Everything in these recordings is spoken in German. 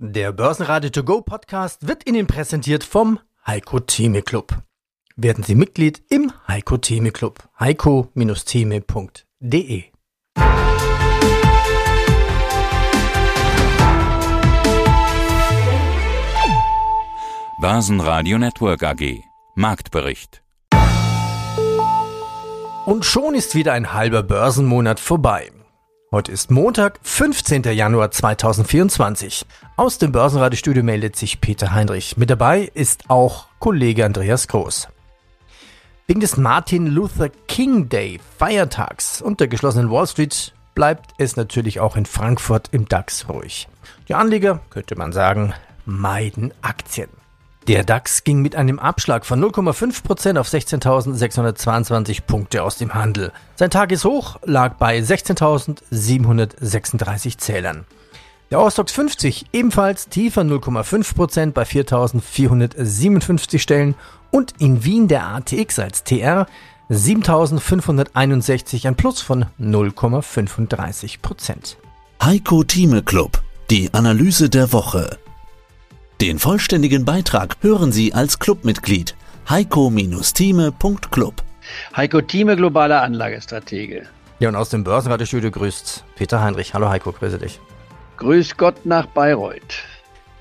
Der Börsenradio To Go Podcast wird Ihnen präsentiert vom Heiko Theme Club. Werden Sie Mitglied im Heiko Theme Club. heiko-theme.de Börsenradio Network AG Marktbericht Und schon ist wieder ein halber Börsenmonat vorbei. Heute ist Montag, 15. Januar 2024. Aus dem Börsenradiostudio meldet sich Peter Heinrich. Mit dabei ist auch Kollege Andreas Groß. Wegen des Martin Luther King Day Feiertags und der geschlossenen Wall Street bleibt es natürlich auch in Frankfurt im DAX ruhig. Die Anleger, könnte man sagen, meiden Aktien. Der DAX ging mit einem Abschlag von 0,5% auf 16.622 Punkte aus dem Handel. Sein Tageshoch lag bei 16.736 Zählern. Der Eurostox 50 ebenfalls tiefer 0,5% bei 4.457 Stellen und in Wien der ATX als TR 7.561 ein Plus von 0,35%. Heiko Thieme Club, die Analyse der Woche. Den vollständigen Beitrag hören Sie als Clubmitglied heiko-thieme.club. Heiko Thieme, globaler Anlagestratege. Ja, und aus dem Börsenradiostudio grüßt Peter Heinrich. Hallo Heiko, grüße dich. Grüß Gott nach Bayreuth.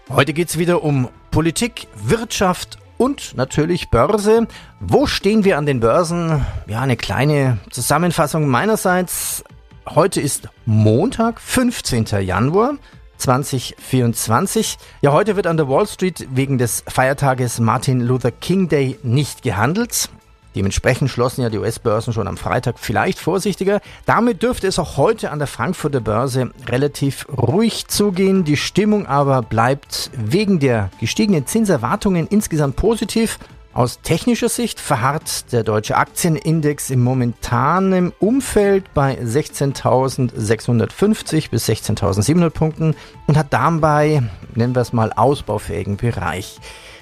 Heute geht's wieder um Politik, Wirtschaft und natürlich Börse. Wo stehen wir an den Börsen? Ja, eine kleine Zusammenfassung meinerseits. Heute ist Montag, 15. Januar. 2024. Ja, heute wird an der Wall Street wegen des Feiertages Martin Luther King Day nicht gehandelt. Dementsprechend schlossen ja die US-Börsen schon am Freitag vielleicht vorsichtiger. Damit dürfte es auch heute an der Frankfurter Börse relativ ruhig zugehen. Die Stimmung aber bleibt wegen der gestiegenen Zinserwartungen insgesamt positiv. Aus technischer Sicht verharrt der deutsche Aktienindex im momentanen Umfeld bei 16.650 bis 16.700 Punkten und hat dabei, nennen wir es mal, ausbaufähigen Bereich.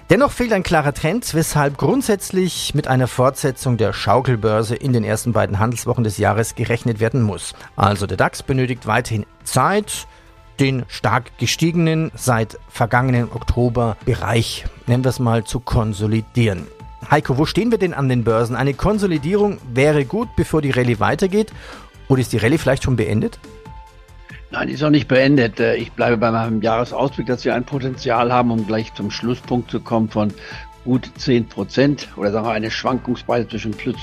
Dennoch fehlt ein klarer Trend, weshalb grundsätzlich mit einer Fortsetzung der Schaukelbörse in den ersten beiden Handelswochen des Jahres gerechnet werden muss. Also der DAX benötigt weiterhin Zeit, den stark gestiegenen seit vergangenen Oktober Bereich, nennen wir es mal, zu konsolidieren. Heiko, wo stehen wir denn an den Börsen? Eine Konsolidierung wäre gut, bevor die Rallye weitergeht. Oder ist die Rallye vielleicht schon beendet? Nein, ist noch nicht beendet. Äh, ich bleibe bei meinem Jahresausblick, dass wir ein Potenzial haben, um gleich zum Schlusspunkt zu kommen von gut 10 Prozent oder sagen wir eine Schwankungsbreite zwischen plus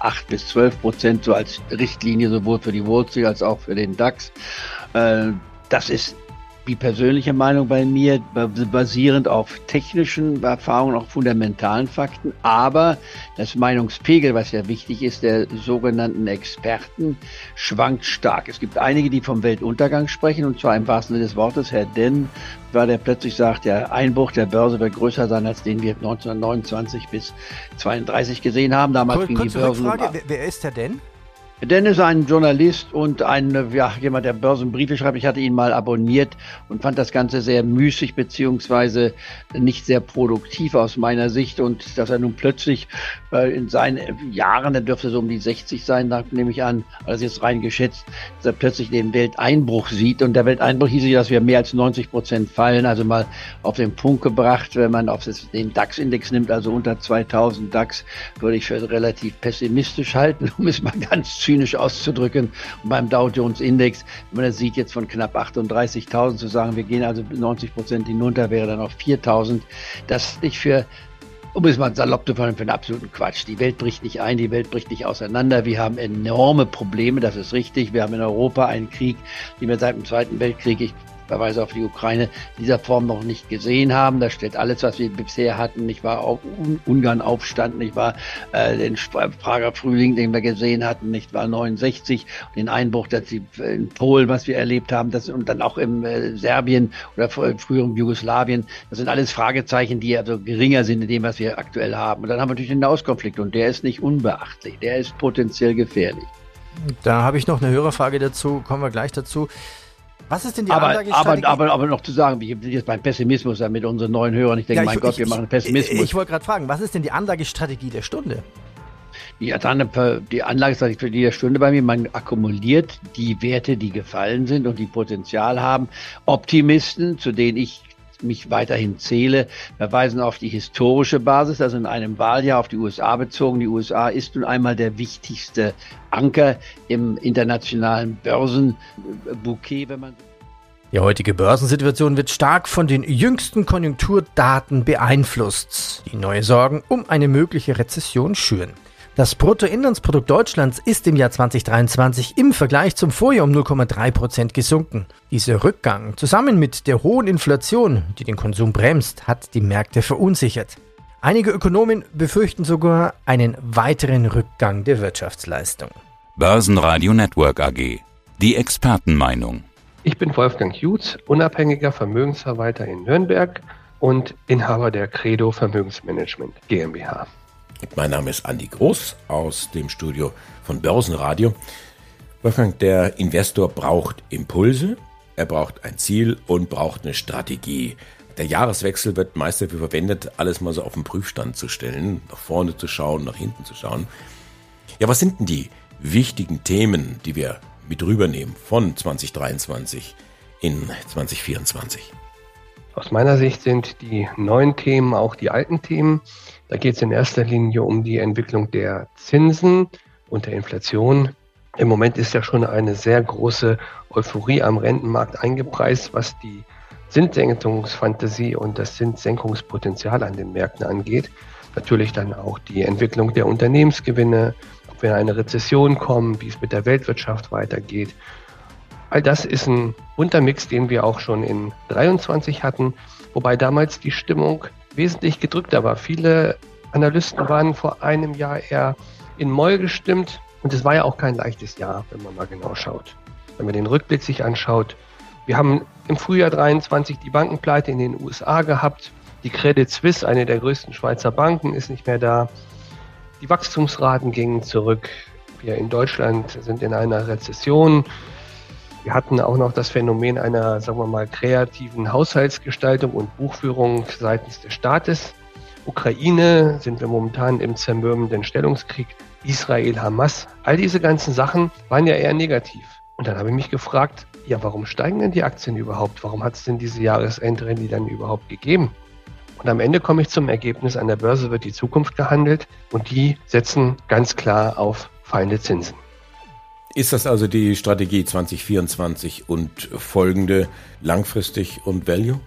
8 bis 12 Prozent, so als Richtlinie sowohl für die Street als auch für den DAX. Das ist die persönliche Meinung bei mir, basierend auf technischen Erfahrungen, auch fundamentalen Fakten, aber das Meinungspegel, was ja wichtig ist, der sogenannten Experten, schwankt stark. Es gibt einige, die vom Weltuntergang sprechen, und zwar im wahrsten Sinne des Wortes, Herr Den, war der plötzlich sagt, der Einbruch der Börse wird größer sein, als den wir 1929 bis 32 gesehen haben. Damals Kur ging die Börse. Frage, wer, wer ist Herr Den? Dennis, ein Journalist und ein, ja, jemand, der Börsenbriefe schreibt. Ich hatte ihn mal abonniert und fand das Ganze sehr müßig beziehungsweise nicht sehr produktiv aus meiner Sicht. Und dass er nun plötzlich äh, in seinen Jahren, er dürfte so um die 60 sein, nehme ich an, alles jetzt rein geschätzt, dass er plötzlich den Welteinbruch sieht. Und der Welteinbruch hieß ja, dass wir mehr als 90 Prozent fallen. Also mal auf den Punkt gebracht, wenn man auf den DAX-Index nimmt, also unter 2000 DAX, würde ich für relativ pessimistisch halten, um es mal ganz zynisch auszudrücken. Beim Dow Jones Index, wenn man das sieht, jetzt von knapp 38.000 zu sagen, wir gehen also 90 Prozent hinunter, wäre dann auf 4.000. Das ich für um es mal salopp zu fahren, für einen absoluten Quatsch. Die Welt bricht nicht ein, die Welt bricht nicht auseinander. Wir haben enorme Probleme, das ist richtig. Wir haben in Europa einen Krieg, den wir seit dem Zweiten Weltkrieg, ich Verweise auf die Ukraine in dieser Form noch nicht gesehen haben. Da steht alles, was wir bisher hatten, nicht wahr, auch Ungarn Aufstand, nicht wahr, äh, den Prager Frühling, den wir gesehen hatten, nicht wahr, 69, den Einbruch dass die, in Polen, was wir erlebt haben, das, und dann auch im äh, Serbien oder früheren Jugoslawien, das sind alles Fragezeichen, die also geringer sind in dem, was wir aktuell haben. Und dann haben wir natürlich den Nahostkonflikt und der ist nicht unbeachtlich, der ist potenziell gefährlich. Da habe ich noch eine Hörerfrage dazu, kommen wir gleich dazu. Was ist denn die aber, aber, aber, aber noch zu sagen, wir sind jetzt beim Pessimismus ja mit unseren neuen Hörern. Ich denke, ja, ich, mein Gott, ich, wir machen Pessimismus. Ich, ich wollte gerade fragen, was ist denn die Anlagestrategie der Stunde? Die, die Anlagestrategie der Stunde bei mir, man akkumuliert die Werte, die gefallen sind und die Potenzial haben. Optimisten, zu denen ich mich weiterhin zähle, verweisen auf die historische Basis, also in einem Wahljahr auf die USA bezogen. Die USA ist nun einmal der wichtigste Anker im internationalen Börsenbouquet, wenn man die heutige Börsensituation wird stark von den jüngsten Konjunkturdaten beeinflusst, die neue Sorgen um eine mögliche Rezession schüren. Das Bruttoinlandsprodukt Deutschlands ist im Jahr 2023 im Vergleich zum Vorjahr um 0,3 Prozent gesunken. Dieser Rückgang, zusammen mit der hohen Inflation, die den Konsum bremst, hat die Märkte verunsichert. Einige Ökonomen befürchten sogar einen weiteren Rückgang der Wirtschaftsleistung. Börsenradio Network AG. Die Expertenmeinung. Ich bin Wolfgang Jutz, unabhängiger Vermögensverwalter in Nürnberg und Inhaber der Credo Vermögensmanagement GmbH. Mein Name ist Andi Groß aus dem Studio von Börsenradio. Wolfgang, der Investor braucht Impulse, er braucht ein Ziel und braucht eine Strategie. Der Jahreswechsel wird meist dafür verwendet, alles mal so auf den Prüfstand zu stellen, nach vorne zu schauen, nach hinten zu schauen. Ja, was sind denn die wichtigen Themen, die wir mit rübernehmen von 2023 in 2024? Aus meiner Sicht sind die neuen Themen auch die alten Themen. Da geht es in erster Linie um die Entwicklung der Zinsen und der Inflation. Im Moment ist ja schon eine sehr große Euphorie am Rentenmarkt eingepreist, was die Zinssenkungsfantasie und das Zinssenkungspotenzial an den Märkten angeht. Natürlich dann auch die Entwicklung der Unternehmensgewinne, ob wir in eine Rezession kommen, wie es mit der Weltwirtschaft weitergeht. All das ist ein bunter Mix, den wir auch schon in 23 hatten, wobei damals die Stimmung wesentlich gedrückter war. Viele Analysten waren vor einem Jahr eher in Moll gestimmt und es war ja auch kein leichtes Jahr, wenn man mal genau schaut. Wenn man den Rückblick sich anschaut, wir haben im Frühjahr 23 die Bankenpleite in den USA gehabt. Die Credit Suisse, eine der größten Schweizer Banken, ist nicht mehr da. Die Wachstumsraten gingen zurück. Wir in Deutschland sind in einer Rezession. Wir hatten auch noch das Phänomen einer, sagen wir mal, kreativen Haushaltsgestaltung und Buchführung seitens des Staates. Ukraine sind wir momentan im zermürbenden Stellungskrieg. Israel, Hamas, all diese ganzen Sachen waren ja eher negativ. Und dann habe ich mich gefragt, ja, warum steigen denn die Aktien überhaupt? Warum hat es denn diese Jahresendrallye dann überhaupt gegeben? Und am Ende komme ich zum Ergebnis, an der Börse wird die Zukunft gehandelt und die setzen ganz klar auf fallende Zinsen. Ist das also die Strategie 2024 und folgende langfristig und Value?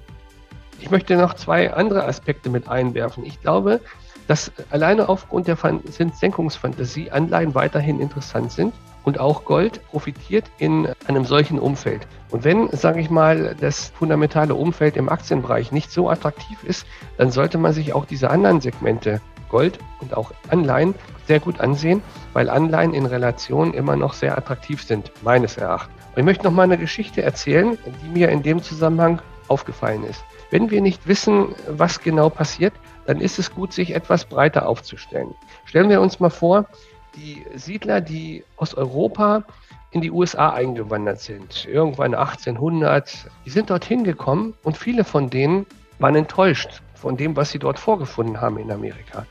Ich möchte noch zwei andere Aspekte mit einwerfen. Ich glaube, dass alleine aufgrund der Zinssenkungsfantasie Anleihen weiterhin interessant sind und auch Gold profitiert in einem solchen Umfeld. Und wenn, sage ich mal, das fundamentale Umfeld im Aktienbereich nicht so attraktiv ist, dann sollte man sich auch diese anderen Segmente Gold und auch Anleihen sehr gut ansehen, weil Anleihen in Relation immer noch sehr attraktiv sind, meines Erachtens. Und ich möchte noch mal eine Geschichte erzählen, die mir in dem Zusammenhang aufgefallen ist. Wenn wir nicht wissen, was genau passiert, dann ist es gut, sich etwas breiter aufzustellen. Stellen wir uns mal vor, die Siedler, die aus Europa in die USA eingewandert sind, irgendwann 1800, die sind dorthin gekommen und viele von denen waren enttäuscht von dem, was sie dort vorgefunden haben in Amerika.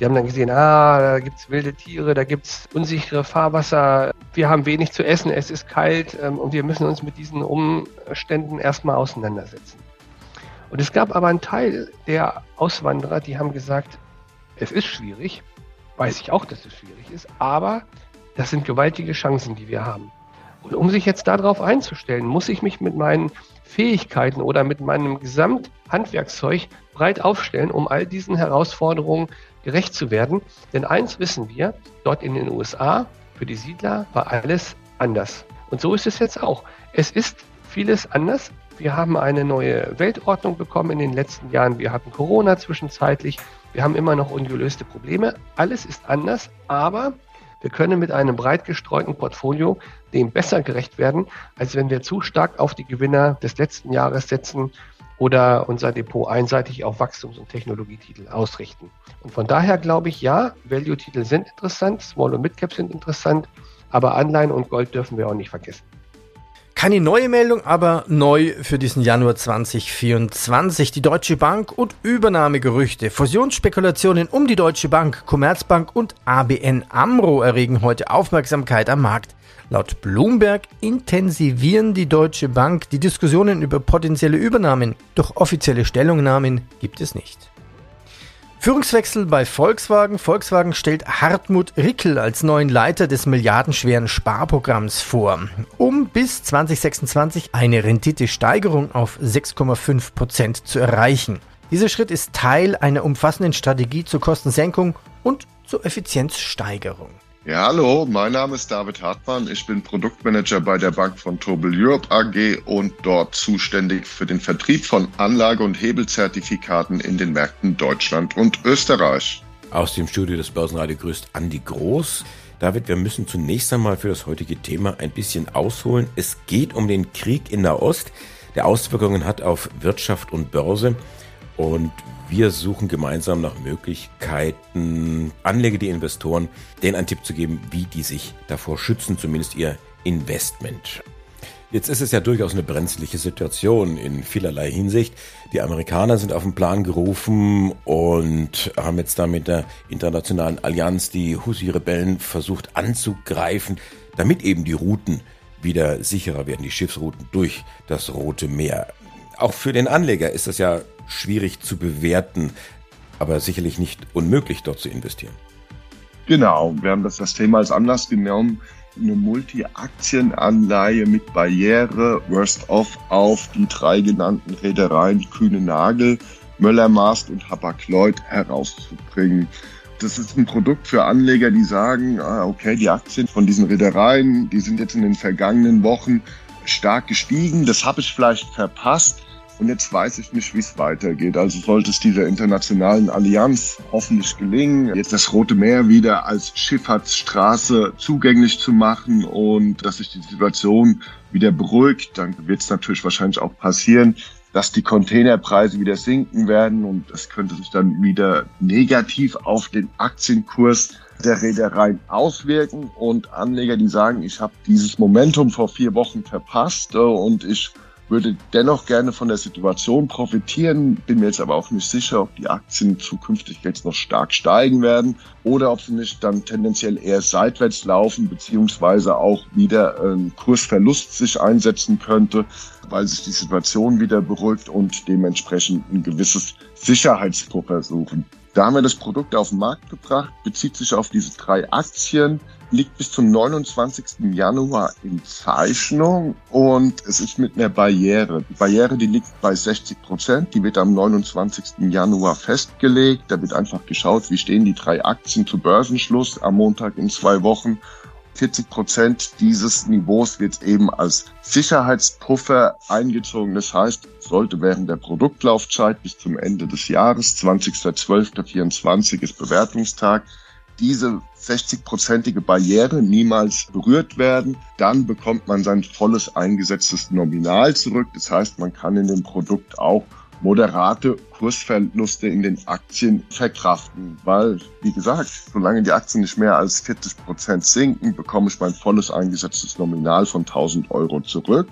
Die haben dann gesehen, ah, da gibt es wilde Tiere, da gibt es unsichere Fahrwasser, wir haben wenig zu essen, es ist kalt ähm, und wir müssen uns mit diesen Umständen erstmal auseinandersetzen. Und es gab aber einen Teil der Auswanderer, die haben gesagt, es ist schwierig, weiß ich auch, dass es schwierig ist, aber das sind gewaltige Chancen, die wir haben. Und um sich jetzt darauf einzustellen, muss ich mich mit meinen Fähigkeiten oder mit meinem Gesamthandwerkszeug breit aufstellen, um all diesen Herausforderungen gerecht zu werden. Denn eins wissen wir, dort in den USA, für die Siedler war alles anders. Und so ist es jetzt auch. Es ist vieles anders. Wir haben eine neue Weltordnung bekommen in den letzten Jahren. Wir hatten Corona zwischenzeitlich. Wir haben immer noch ungelöste Probleme. Alles ist anders, aber wir können mit einem breit gestreuten Portfolio dem besser gerecht werden, als wenn wir zu stark auf die Gewinner des letzten Jahres setzen oder unser Depot einseitig auf Wachstums- und Technologietitel ausrichten. Und von daher glaube ich, ja, Value-Titel sind interessant, Small- und Mid-Cap sind interessant, aber Anleihen und Gold dürfen wir auch nicht vergessen. Keine neue Meldung, aber neu für diesen Januar 2024. Die Deutsche Bank und Übernahmegerüchte. Fusionsspekulationen um die Deutsche Bank, Commerzbank und ABN Amro erregen heute Aufmerksamkeit am Markt. Laut Bloomberg intensivieren die Deutsche Bank die Diskussionen über potenzielle Übernahmen, doch offizielle Stellungnahmen gibt es nicht. Führungswechsel bei Volkswagen. Volkswagen stellt Hartmut Rickel als neuen Leiter des milliardenschweren Sparprogramms vor, um bis 2026 eine Renditesteigerung auf 6,5 Prozent zu erreichen. Dieser Schritt ist Teil einer umfassenden Strategie zur Kostensenkung und zur Effizienzsteigerung. Ja, hallo, mein Name ist David Hartmann. Ich bin Produktmanager bei der Bank von Tobel Europe AG und dort zuständig für den Vertrieb von Anlage- und Hebelzertifikaten in den Märkten Deutschland und Österreich. Aus dem Studio des Börsenradio grüßt Andi Groß. David, wir müssen zunächst einmal für das heutige Thema ein bisschen ausholen. Es geht um den Krieg in Nahost, der Auswirkungen hat auf Wirtschaft und Börse. Und wir suchen gemeinsam nach Möglichkeiten, Anleger, die Investoren, denen einen Tipp zu geben, wie die sich davor schützen, zumindest ihr Investment. Jetzt ist es ja durchaus eine brenzliche Situation in vielerlei Hinsicht. Die Amerikaner sind auf den Plan gerufen und haben jetzt da mit der internationalen Allianz die Husi-Rebellen versucht anzugreifen, damit eben die Routen wieder sicherer werden, die Schiffsrouten durch das Rote Meer. Auch für den Anleger ist das ja schwierig zu bewerten, aber sicherlich nicht unmöglich, dort zu investieren. Genau, wir haben das, das Thema als Anlass genommen, eine Multi-Aktienanleihe mit Barriere, Worst of auf die drei genannten Reedereien Kühne Nagel, Möller Maast und Hapag-Lloyd herauszubringen. Das ist ein Produkt für Anleger, die sagen, ah, okay, die Aktien von diesen Reedereien, die sind jetzt in den vergangenen Wochen stark gestiegen. Das habe ich vielleicht verpasst. Und jetzt weiß ich nicht, wie es weitergeht. Also sollte es dieser internationalen Allianz hoffentlich gelingen, jetzt das Rote Meer wieder als Schifffahrtsstraße zugänglich zu machen und dass sich die Situation wieder beruhigt, dann wird es natürlich wahrscheinlich auch passieren, dass die Containerpreise wieder sinken werden und das könnte sich dann wieder negativ auf den Aktienkurs der Reedereien auswirken und Anleger, die sagen, ich habe dieses Momentum vor vier Wochen verpasst äh, und ich würde dennoch gerne von der Situation profitieren, bin mir jetzt aber auch nicht sicher, ob die Aktien zukünftig jetzt noch stark steigen werden oder ob sie nicht dann tendenziell eher seitwärts laufen, beziehungsweise auch wieder ein Kursverlust sich einsetzen könnte, weil sich die Situation wieder beruhigt und dementsprechend ein gewisses Sicherheitspuffer suchen. Da haben wir das Produkt auf den Markt gebracht, bezieht sich auf diese drei Aktien, liegt bis zum 29. Januar in Zeichnung und es ist mit einer Barriere. Die Barriere, die liegt bei 60 Prozent, die wird am 29. Januar festgelegt. Da wird einfach geschaut, wie stehen die drei Aktien zu Börsenschluss am Montag in zwei Wochen. 40 Prozent dieses Niveaus wird eben als Sicherheitspuffer eingezogen. Das heißt, sollte während der Produktlaufzeit bis zum Ende des Jahres, 20.12.24 ist Bewertungstag, diese 60-prozentige Barriere niemals berührt werden, dann bekommt man sein volles eingesetztes Nominal zurück. Das heißt, man kann in dem Produkt auch moderate Kursverluste in den Aktien verkraften, weil, wie gesagt, solange die Aktien nicht mehr als 40 Prozent sinken, bekomme ich mein volles eingesetztes Nominal von 1000 Euro zurück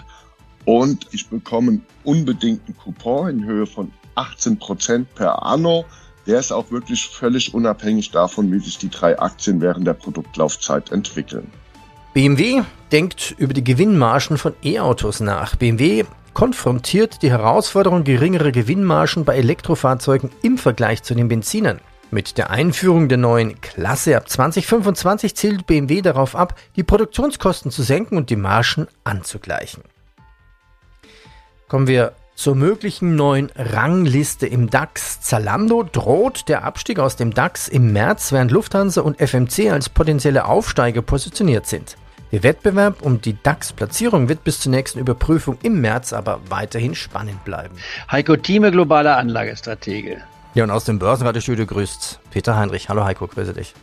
und ich bekomme einen unbedingten Coupon in Höhe von 18 Prozent per Anno. Der ist auch wirklich völlig unabhängig davon, wie sich die drei Aktien während der Produktlaufzeit entwickeln. BMW denkt über die Gewinnmargen von E-Autos nach. BMW konfrontiert die Herausforderung geringerer Gewinnmargen bei Elektrofahrzeugen im Vergleich zu den Benzinern. Mit der Einführung der neuen Klasse ab 2025 zielt BMW darauf ab, die Produktionskosten zu senken und die Margen anzugleichen. Kommen wir zur möglichen neuen Rangliste im DAX. Zalando droht der Abstieg aus dem DAX im März, während Lufthansa und FMC als potenzielle Aufsteiger positioniert sind. Der Wettbewerb um die DAX-Platzierung wird bis zur nächsten Überprüfung im März aber weiterhin spannend bleiben. Heiko Thieme, globaler Anlagestratege. Ja, und aus dem Börsenradiostudio grüßt Peter Heinrich. Hallo Heiko, grüße dich.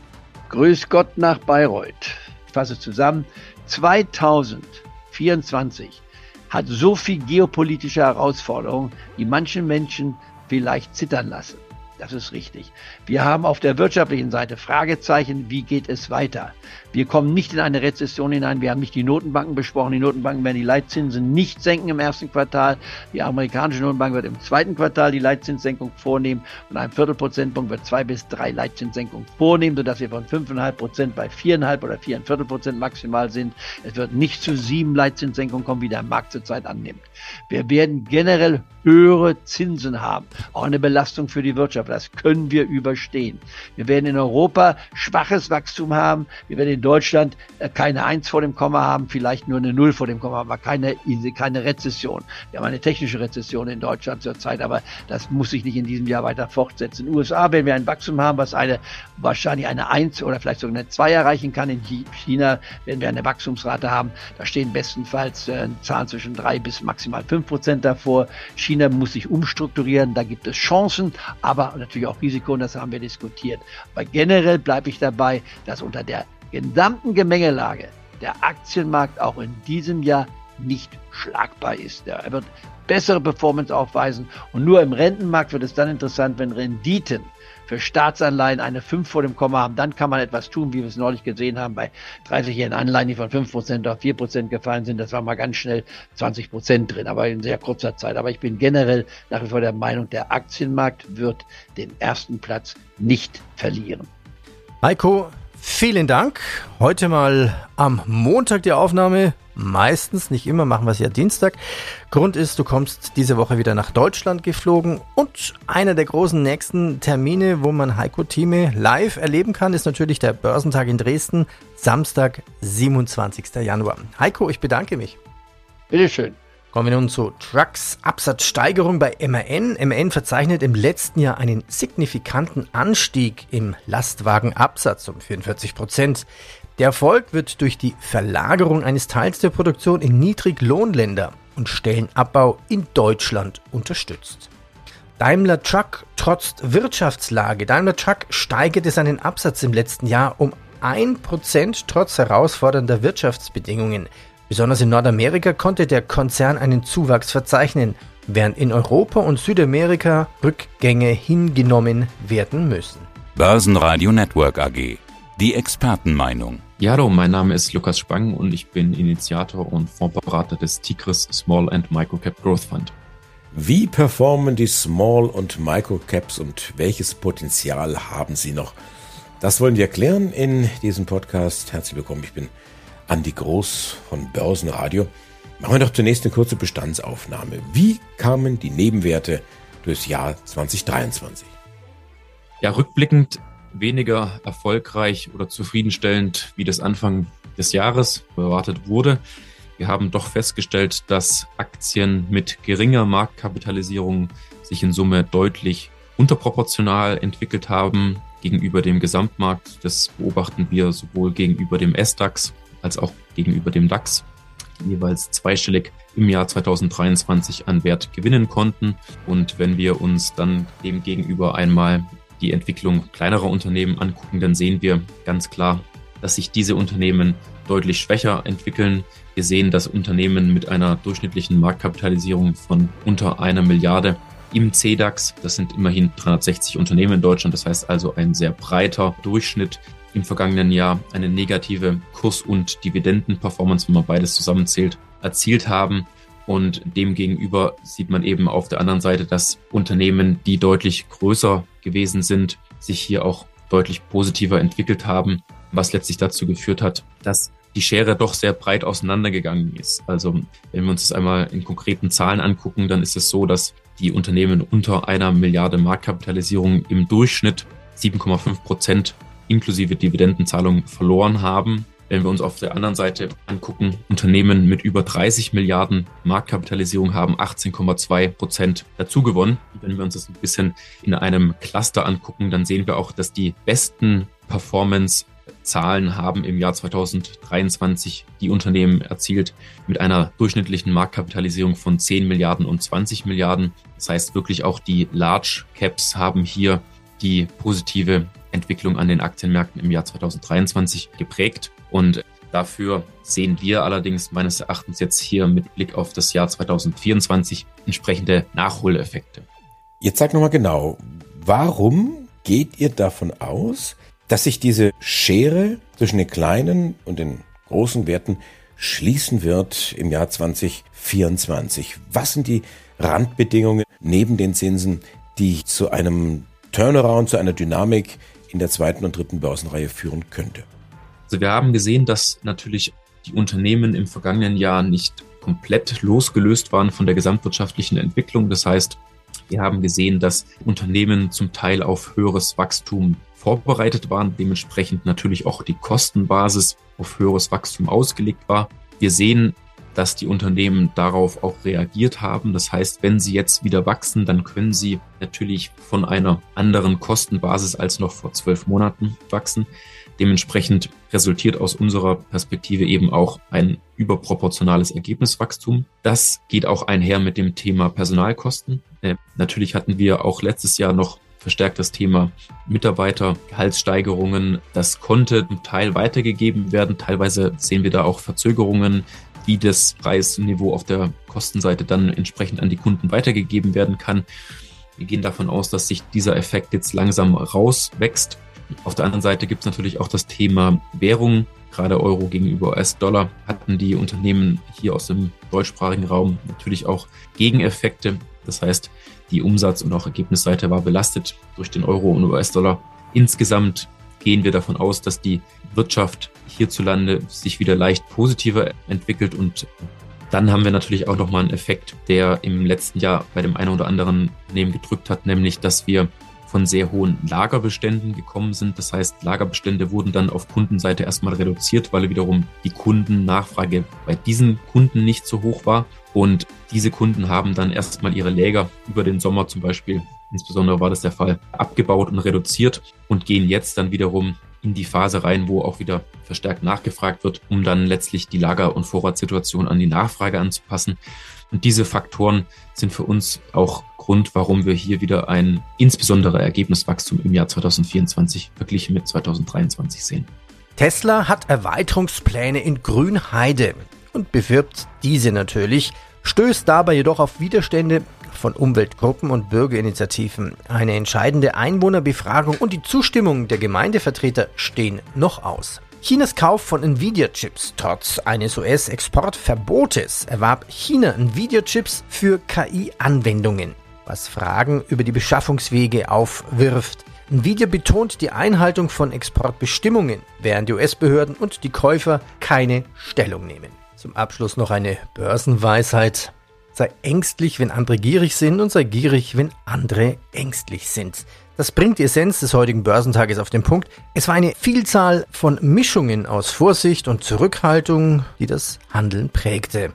Grüß Gott nach Bayreuth. Ich fasse zusammen. 2024 hat so viel geopolitische Herausforderungen, die manchen Menschen vielleicht zittern lassen. Das ist richtig. Wir haben auf der wirtschaftlichen Seite Fragezeichen, wie geht es weiter? Wir kommen nicht in eine Rezession hinein. Wir haben nicht die Notenbanken besprochen. Die Notenbanken werden die Leitzinsen nicht senken im ersten Quartal. Die amerikanische Notenbank wird im zweiten Quartal die Leitzinssenkung vornehmen und ein Viertelprozentpunkt wird zwei bis drei Leitzinssenkungen vornehmen, sodass wir von 5,5 Prozent bei 4,5 oder 4,25 Prozent maximal sind. Es wird nicht zu sieben Leitzinssenkungen kommen, wie der Markt zurzeit annimmt. Wir werden generell höhere Zinsen haben. Auch eine Belastung für die Wirtschaft. Das können wir überstehen. Wir werden in Europa schwaches Wachstum haben. Wir werden in Deutschland äh, keine Eins vor dem Komma haben, vielleicht nur eine Null vor dem Komma, aber keine, keine Rezession. Wir haben eine technische Rezession in Deutschland zurzeit, aber das muss sich nicht in diesem Jahr weiter fortsetzen. In den USA werden wir ein Wachstum haben, was eine, wahrscheinlich eine Eins oder vielleicht sogar eine Zwei erreichen kann. In China werden wir eine Wachstumsrate haben. Da stehen bestenfalls äh, Zahlen zwischen drei bis maximal fünf Prozent davor. China muss sich umstrukturieren. Da gibt es Chancen, aber natürlich auch Risiken. Das haben wir diskutiert. Aber generell bleibe ich dabei, dass unter der gesamten Gemengelage der Aktienmarkt auch in diesem Jahr nicht schlagbar ist. Er wird bessere Performance aufweisen und nur im Rentenmarkt wird es dann interessant, wenn Renditen für Staatsanleihen eine 5 vor dem Komma haben, dann kann man etwas tun, wie wir es neulich gesehen haben bei 30-jährigen Anleihen, die von 5% auf 4% gefallen sind. Das war mal ganz schnell 20% drin, aber in sehr kurzer Zeit. Aber ich bin generell nach wie vor der Meinung, der Aktienmarkt wird den ersten Platz nicht verlieren. Heiko, vielen Dank. Heute mal am Montag die Aufnahme. Meistens, nicht immer, machen wir es ja Dienstag. Grund ist, du kommst diese Woche wieder nach Deutschland geflogen und einer der großen nächsten Termine, wo man Heiko Thieme live erleben kann, ist natürlich der Börsentag in Dresden, Samstag, 27. Januar. Heiko, ich bedanke mich. Bitteschön. Kommen wir nun zu Trucks Absatzsteigerung bei MAN. MAN verzeichnet im letzten Jahr einen signifikanten Anstieg im Lastwagenabsatz um 44 Prozent. Der Erfolg wird durch die Verlagerung eines Teils der Produktion in Niedriglohnländer und Stellenabbau in Deutschland unterstützt. Daimler Truck trotzt Wirtschaftslage. Daimler Truck steigerte seinen Absatz im letzten Jahr um 1% trotz herausfordernder Wirtschaftsbedingungen. Besonders in Nordamerika konnte der Konzern einen Zuwachs verzeichnen, während in Europa und Südamerika Rückgänge hingenommen werden müssen. Börsenradio Network AG. Die Expertenmeinung. Ja, hallo, mein Name ist Lukas Spang und ich bin Initiator und Fondsberater des Tigris Small and Microcap Growth Fund. Wie performen die Small- und Microcaps und welches Potenzial haben sie noch? Das wollen wir erklären in diesem Podcast. Herzlich willkommen, ich bin Andi Groß von Börsenradio. Machen wir doch zunächst eine kurze Bestandsaufnahme. Wie kamen die Nebenwerte durchs Jahr 2023? Ja, rückblickend weniger erfolgreich oder zufriedenstellend, wie das Anfang des Jahres erwartet wurde. Wir haben doch festgestellt, dass Aktien mit geringer Marktkapitalisierung sich in Summe deutlich unterproportional entwickelt haben gegenüber dem Gesamtmarkt. Das beobachten wir sowohl gegenüber dem SDAX als auch gegenüber dem DAX, die jeweils zweistellig im Jahr 2023 an Wert gewinnen konnten. Und wenn wir uns dann dem gegenüber einmal die Entwicklung kleinerer Unternehmen angucken, dann sehen wir ganz klar, dass sich diese Unternehmen deutlich schwächer entwickeln. Wir sehen, dass Unternehmen mit einer durchschnittlichen Marktkapitalisierung von unter einer Milliarde im CDAX, das sind immerhin 360 Unternehmen in Deutschland, das heißt also ein sehr breiter Durchschnitt, im vergangenen Jahr eine negative Kurs- und Dividendenperformance, wenn man beides zusammenzählt, erzielt haben. Und demgegenüber sieht man eben auf der anderen Seite, dass Unternehmen, die deutlich größer gewesen sind, sich hier auch deutlich positiver entwickelt haben, was letztlich dazu geführt hat, dass die Schere doch sehr breit auseinandergegangen ist. Also wenn wir uns das einmal in konkreten Zahlen angucken, dann ist es so, dass die Unternehmen unter einer Milliarde Marktkapitalisierung im Durchschnitt 7,5 Prozent inklusive Dividendenzahlungen verloren haben. Wenn wir uns auf der anderen Seite angucken, Unternehmen mit über 30 Milliarden Marktkapitalisierung haben 18,2 Prozent dazugewonnen. Wenn wir uns das ein bisschen in einem Cluster angucken, dann sehen wir auch, dass die besten Performance Zahlen haben im Jahr 2023 die Unternehmen erzielt mit einer durchschnittlichen Marktkapitalisierung von 10 Milliarden und 20 Milliarden. Das heißt wirklich auch die Large Caps haben hier die positive Entwicklung an den Aktienmärkten im Jahr 2023 geprägt. Und dafür sehen wir allerdings meines Erachtens jetzt hier mit Blick auf das Jahr 2024 entsprechende Nachholeffekte. Jetzt sag nochmal genau, warum geht ihr davon aus, dass sich diese Schere zwischen den kleinen und den großen Werten schließen wird im Jahr 2024. Was sind die Randbedingungen neben den Zinsen, die zu einem Turnaround, zu einer Dynamik in der zweiten und dritten Börsenreihe führen könnte? Also wir haben gesehen, dass natürlich die Unternehmen im vergangenen Jahr nicht komplett losgelöst waren von der gesamtwirtschaftlichen Entwicklung. Das heißt, wir haben gesehen, dass Unternehmen zum Teil auf höheres Wachstum vorbereitet waren, dementsprechend natürlich auch die Kostenbasis auf höheres Wachstum ausgelegt war. Wir sehen, dass die Unternehmen darauf auch reagiert haben. Das heißt, wenn sie jetzt wieder wachsen, dann können sie natürlich von einer anderen Kostenbasis als noch vor zwölf Monaten wachsen. Dementsprechend resultiert aus unserer Perspektive eben auch ein überproportionales Ergebniswachstum. Das geht auch einher mit dem Thema Personalkosten. Äh, natürlich hatten wir auch letztes Jahr noch verstärkt das Thema Mitarbeitergehaltssteigerungen. Das konnte zum Teil weitergegeben werden. Teilweise sehen wir da auch Verzögerungen, wie das Preisniveau auf der Kostenseite dann entsprechend an die Kunden weitergegeben werden kann. Wir gehen davon aus, dass sich dieser Effekt jetzt langsam rauswächst. Auf der anderen Seite gibt es natürlich auch das Thema Währung. Gerade Euro gegenüber US-Dollar hatten die Unternehmen hier aus dem deutschsprachigen Raum natürlich auch Gegeneffekte. Das heißt, die Umsatz- und auch Ergebnisseite war belastet durch den Euro und US-Dollar. Insgesamt gehen wir davon aus, dass die Wirtschaft hierzulande sich wieder leicht positiver entwickelt und dann haben wir natürlich auch nochmal einen Effekt, der im letzten Jahr bei dem einen oder anderen Unternehmen gedrückt hat, nämlich dass wir von sehr hohen Lagerbeständen gekommen sind. Das heißt, Lagerbestände wurden dann auf Kundenseite erstmal reduziert, weil wiederum die Kundennachfrage bei diesen Kunden nicht so hoch war. Und diese Kunden haben dann erstmal ihre Läger über den Sommer zum Beispiel, insbesondere war das der Fall, abgebaut und reduziert und gehen jetzt dann wiederum in die Phase rein, wo auch wieder verstärkt nachgefragt wird, um dann letztlich die Lager- und Vorratssituation an die Nachfrage anzupassen. Und diese Faktoren sind für uns auch Grund, warum wir hier wieder ein insbesondere Ergebniswachstum im Jahr 2024 verglichen mit 2023 sehen. Tesla hat Erweiterungspläne in Grünheide und bewirbt diese natürlich, stößt dabei jedoch auf Widerstände von Umweltgruppen und Bürgerinitiativen. Eine entscheidende Einwohnerbefragung und die Zustimmung der Gemeindevertreter stehen noch aus. Chinas Kauf von Nvidia-Chips trotz eines US-Exportverbotes erwarb China Nvidia-Chips für KI-Anwendungen, was Fragen über die Beschaffungswege aufwirft. Nvidia betont die Einhaltung von Exportbestimmungen, während die US-Behörden und die Käufer keine Stellung nehmen. Zum Abschluss noch eine Börsenweisheit. Sei ängstlich, wenn andere gierig sind und sei gierig, wenn andere ängstlich sind. Das bringt die Essenz des heutigen Börsentages auf den Punkt. Es war eine Vielzahl von Mischungen aus Vorsicht und Zurückhaltung, die das Handeln prägte.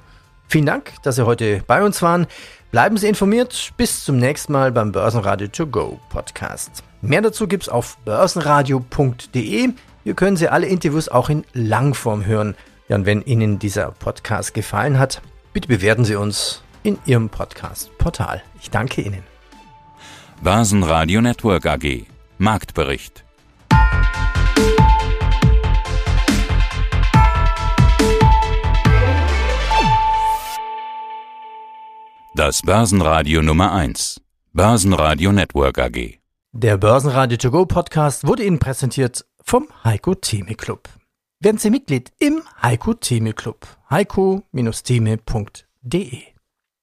Vielen Dank, dass Sie heute bei uns waren. Bleiben Sie informiert. Bis zum nächsten Mal beim Börsenradio To Go Podcast. Mehr dazu gibt's auf börsenradio.de. Hier können Sie alle Interviews auch in Langform hören. Ja, und wenn Ihnen dieser Podcast gefallen hat, bitte bewerten Sie uns in Ihrem Podcast-Portal. Ich danke Ihnen. Börsenradio Network AG. Marktbericht. Das Börsenradio Nummer 1. Börsenradio Network AG. Der Börsenradio To Go Podcast wurde Ihnen präsentiert vom Heiko Theme Club. Werden Sie Mitglied im Heiko Theme Club. heiko-theme.de